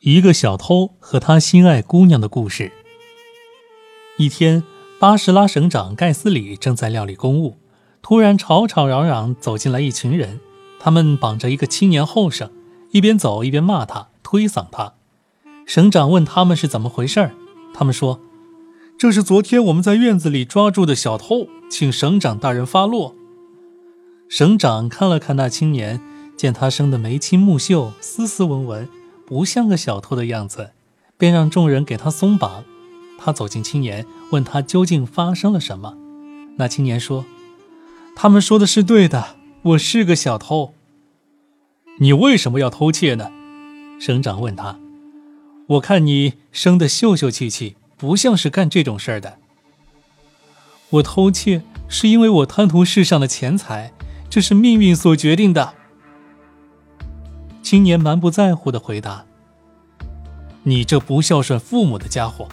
一个小偷和他心爱姑娘的故事。一天，巴士拉省长盖斯里正在料理公务，突然吵吵嚷嚷走进来一群人，他们绑着一个青年后生，一边走一边骂他，推搡他。省长问他们是怎么回事儿，他们说：“这是昨天我们在院子里抓住的小偷，请省长大人发落。”省长看了看那青年，见他生得眉清目秀，斯斯文文。不像个小偷的样子，便让众人给他松绑。他走近青年，问他究竟发生了什么。那青年说：“他们说的是对的，我是个小偷。”你为什么要偷窃呢？省长问他。我看你生得秀秀气气，不像是干这种事儿的。我偷窃是因为我贪图世上的钱财，这是命运所决定的。青年蛮不在乎地回答：“你这不孝顺父母的家伙，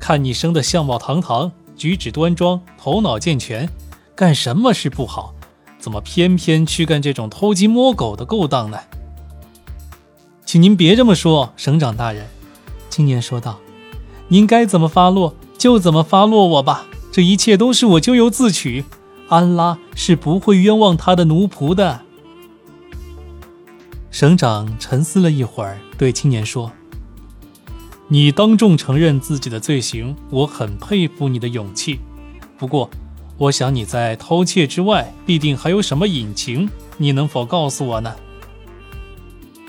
看你生的相貌堂堂，举止端庄，头脑健全，干什么事不好，怎么偏偏去干这种偷鸡摸狗的勾当呢？”请您别这么说，省长大人。”青年说道，“您该怎么发落就怎么发落我吧，这一切都是我咎由自取，安拉是不会冤枉他的奴仆的。”省长沉思了一会儿，对青年说：“你当众承认自己的罪行，我很佩服你的勇气。不过，我想你在偷窃之外，必定还有什么隐情，你能否告诉我呢？”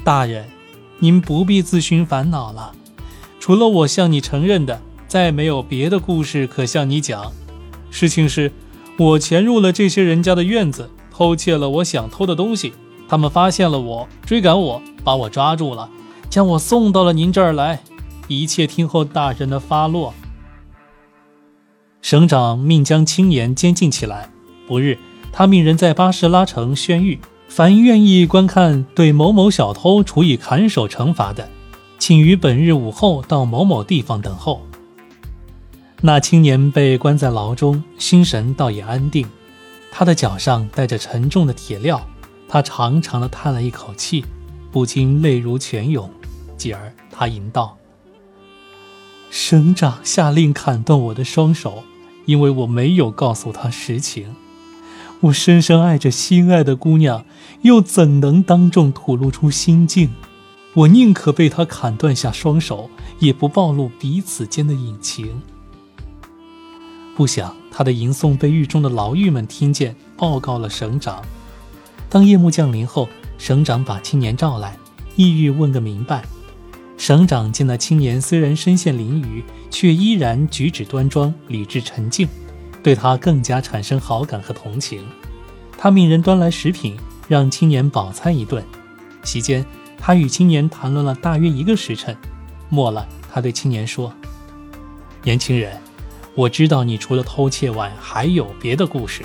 大人，您不必自寻烦恼了。除了我向你承认的，再没有别的故事可向你讲。事情是，我潜入了这些人家的院子，偷窃了我想偷的东西。他们发现了我，追赶我，把我抓住了，将我送到了您这儿来。一切听候大人的发落。省长命将青年监禁起来。不日，他命人在巴士拉城宣谕：凡愿意观看对某某小偷处以砍手惩罚的，请于本日午后到某某地方等候。那青年被关在牢中，心神倒也安定。他的脚上带着沉重的铁镣。他长长的叹了一口气，不禁泪如泉涌。继而他吟道：“省长下令砍断我的双手，因为我没有告诉他实情。我深深爱着心爱的姑娘，又怎能当众吐露出心境？我宁可被他砍断下双手，也不暴露彼此间的隐情。不想他的吟诵被狱中的牢狱们听见，报告了省长。”当夜幕降临后，省长把青年召来，意欲问个明白。省长见那青年虽然身陷囹圄，却依然举止端庄、理智沉静，对他更加产生好感和同情。他命人端来食品，让青年饱餐一顿。席间，他与青年谈论了大约一个时辰。末了，他对青年说：“年轻人，我知道你除了偷窃外，还有别的故事。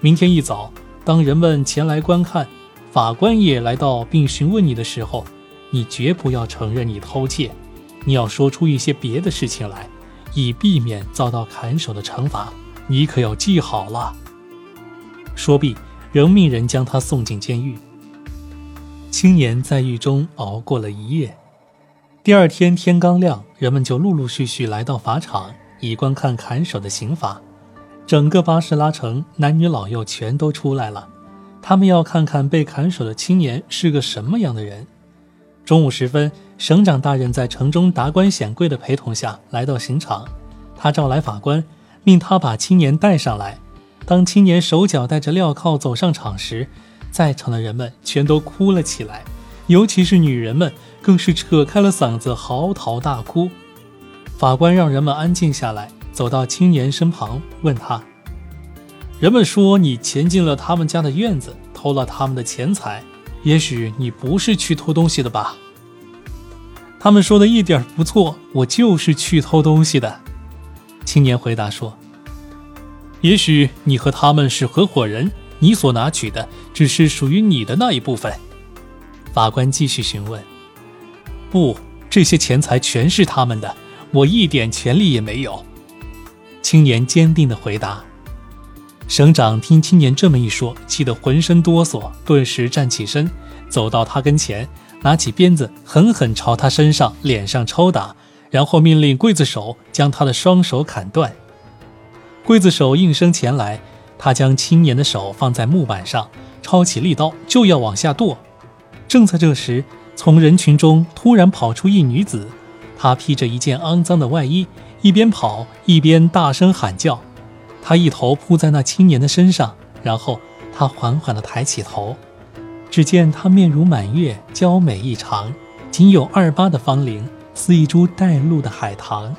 明天一早。”当人们前来观看，法官也来到并询问你的时候，你绝不要承认你偷窃，你要说出一些别的事情来，以避免遭到砍手的惩罚。你可要记好了。说毕，仍命人将他送进监狱。青年在狱中熬过了一夜。第二天天刚亮，人们就陆陆续续来到法场，以观看砍手的刑罚。整个巴士拉城，男女老幼全都出来了，他们要看看被砍手的青年是个什么样的人。中午时分，省长大人在城中达官显贵的陪同下来到刑场，他召来法官，命他把青年带上来。当青年手脚带着镣铐走上场时，在场的人们全都哭了起来，尤其是女人们，更是扯开了嗓子嚎啕大哭。法官让人们安静下来。走到青年身旁，问他：“人们说你潜进了他们家的院子，偷了他们的钱财。也许你不是去偷东西的吧？”他们说的一点不错，我就是去偷东西的。青年回答说：“也许你和他们是合伙人，你所拿取的只是属于你的那一部分。”法官继续询问：“不，这些钱财全是他们的，我一点权利也没有。”青年坚定地回答。省长听青年这么一说，气得浑身哆嗦，顿时站起身，走到他跟前，拿起鞭子狠狠朝他身上、脸上抽打，然后命令刽子手将他的双手砍断。刽子手应声前来，他将青年的手放在木板上，抄起利刀就要往下剁。正在这时，从人群中突然跑出一女子，她披着一件肮脏的外衣，一边跑一边大声喊叫。她一头扑在那青年的身上，然后她缓缓地抬起头。只见她面如满月，娇美异常，仅有二八的芳龄，似一株带露的海棠。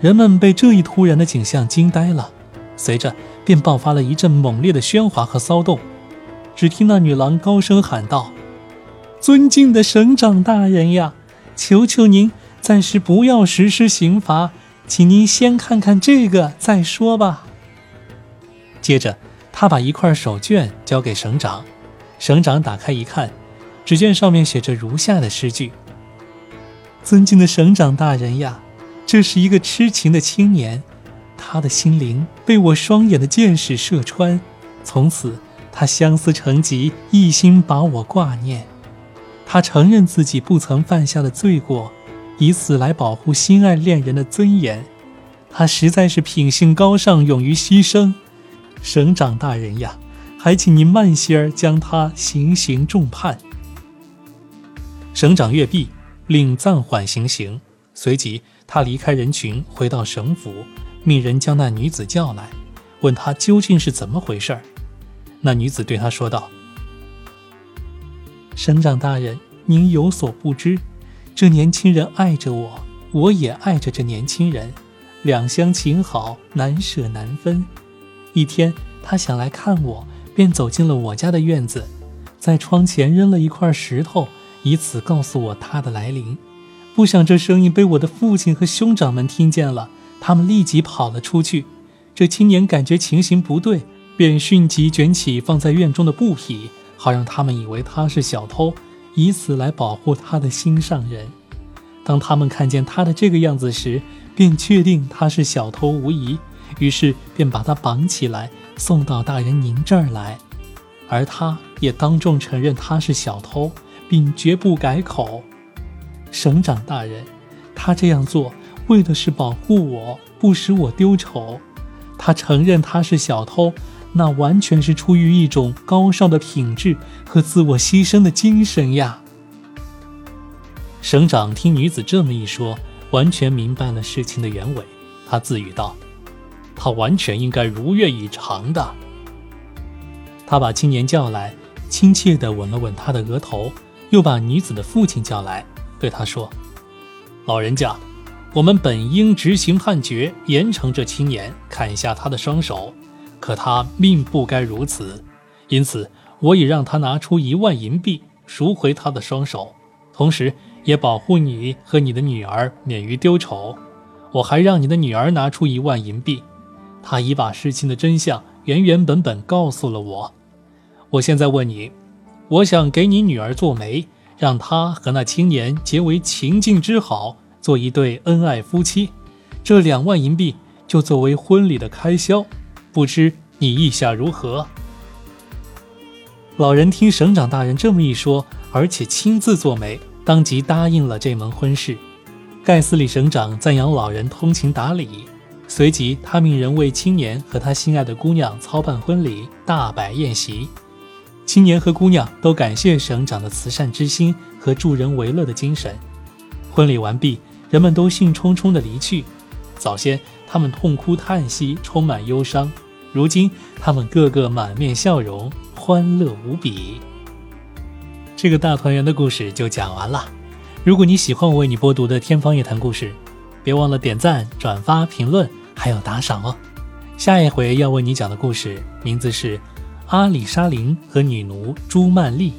人们被这一突然的景象惊呆了，随着便爆发了一阵猛烈的喧哗和骚动。只听那女郎高声喊道：“尊敬的省长大人呀，求求您暂时不要实施刑罚，请您先看看这个再说吧。”接着，他把一块手绢交给省长。省长打开一看，只见上面写着如下的诗句：“尊敬的省长大人呀，这是一个痴情的青年，他的心灵被我双眼的箭矢射穿，从此他相思成疾，一心把我挂念。他承认自己不曾犯下的罪过，以此来保护心爱恋人的尊严。他实在是品性高尚，勇于牺牲。省长大人呀！”还请您慢些儿将他行刑重判。省长阅毕，令暂缓行刑。随即，他离开人群，回到省府，命人将那女子叫来，问她究竟是怎么回事儿。那女子对他说道：“省长大人，您有所不知，这年轻人爱着我，我也爱着这年轻人，两厢情好，难舍难分。一天，他想来看我。”便走进了我家的院子，在窗前扔了一块石头，以此告诉我他的来临。不想这声音被我的父亲和兄长们听见了，他们立即跑了出去。这青年感觉情形不对，便迅即卷起放在院中的布匹，好让他们以为他是小偷，以此来保护他的心上人。当他们看见他的这个样子时，便确定他是小偷无疑，于是便把他绑起来。送到大人您这儿来，而他也当众承认他是小偷，并绝不改口。省长大人，他这样做为的是保护我，不使我丢丑。他承认他是小偷，那完全是出于一种高尚的品质和自我牺牲的精神呀。省长听女子这么一说，完全明白了事情的原委，他自语道。他完全应该如愿以偿的。他把青年叫来，亲切地吻了吻他的额头，又把女子的父亲叫来，对他说：“老人家，我们本应执行判决，严惩这青年，砍下他的双手。可他命不该如此，因此我已让他拿出一万银币赎回他的双手，同时也保护你和你的女儿免于丢丑。我还让你的女儿拿出一万银币。”他已把事情的真相原原本本告诉了我。我现在问你，我想给你女儿做媒，让她和那青年结为情境之好，做一对恩爱夫妻。这两万银币就作为婚礼的开销，不知你意下如何？老人听省长大人这么一说，而且亲自做媒，当即答应了这门婚事。盖斯里省长赞扬老人通情达理。随即，他命人为青年和他心爱的姑娘操办婚礼，大摆宴席。青年和姑娘都感谢省长的慈善之心和助人为乐的精神。婚礼完毕，人们都兴冲冲地离去。早先，他们痛哭叹息，充满忧伤；如今，他们个个满面笑容，欢乐无比。这个大团圆的故事就讲完了。如果你喜欢我为你播读的《天方夜谭》故事，别忘了点赞、转发、评论，还有打赏哦！下一回要为你讲的故事名字是《阿里沙琳和女奴朱曼丽》。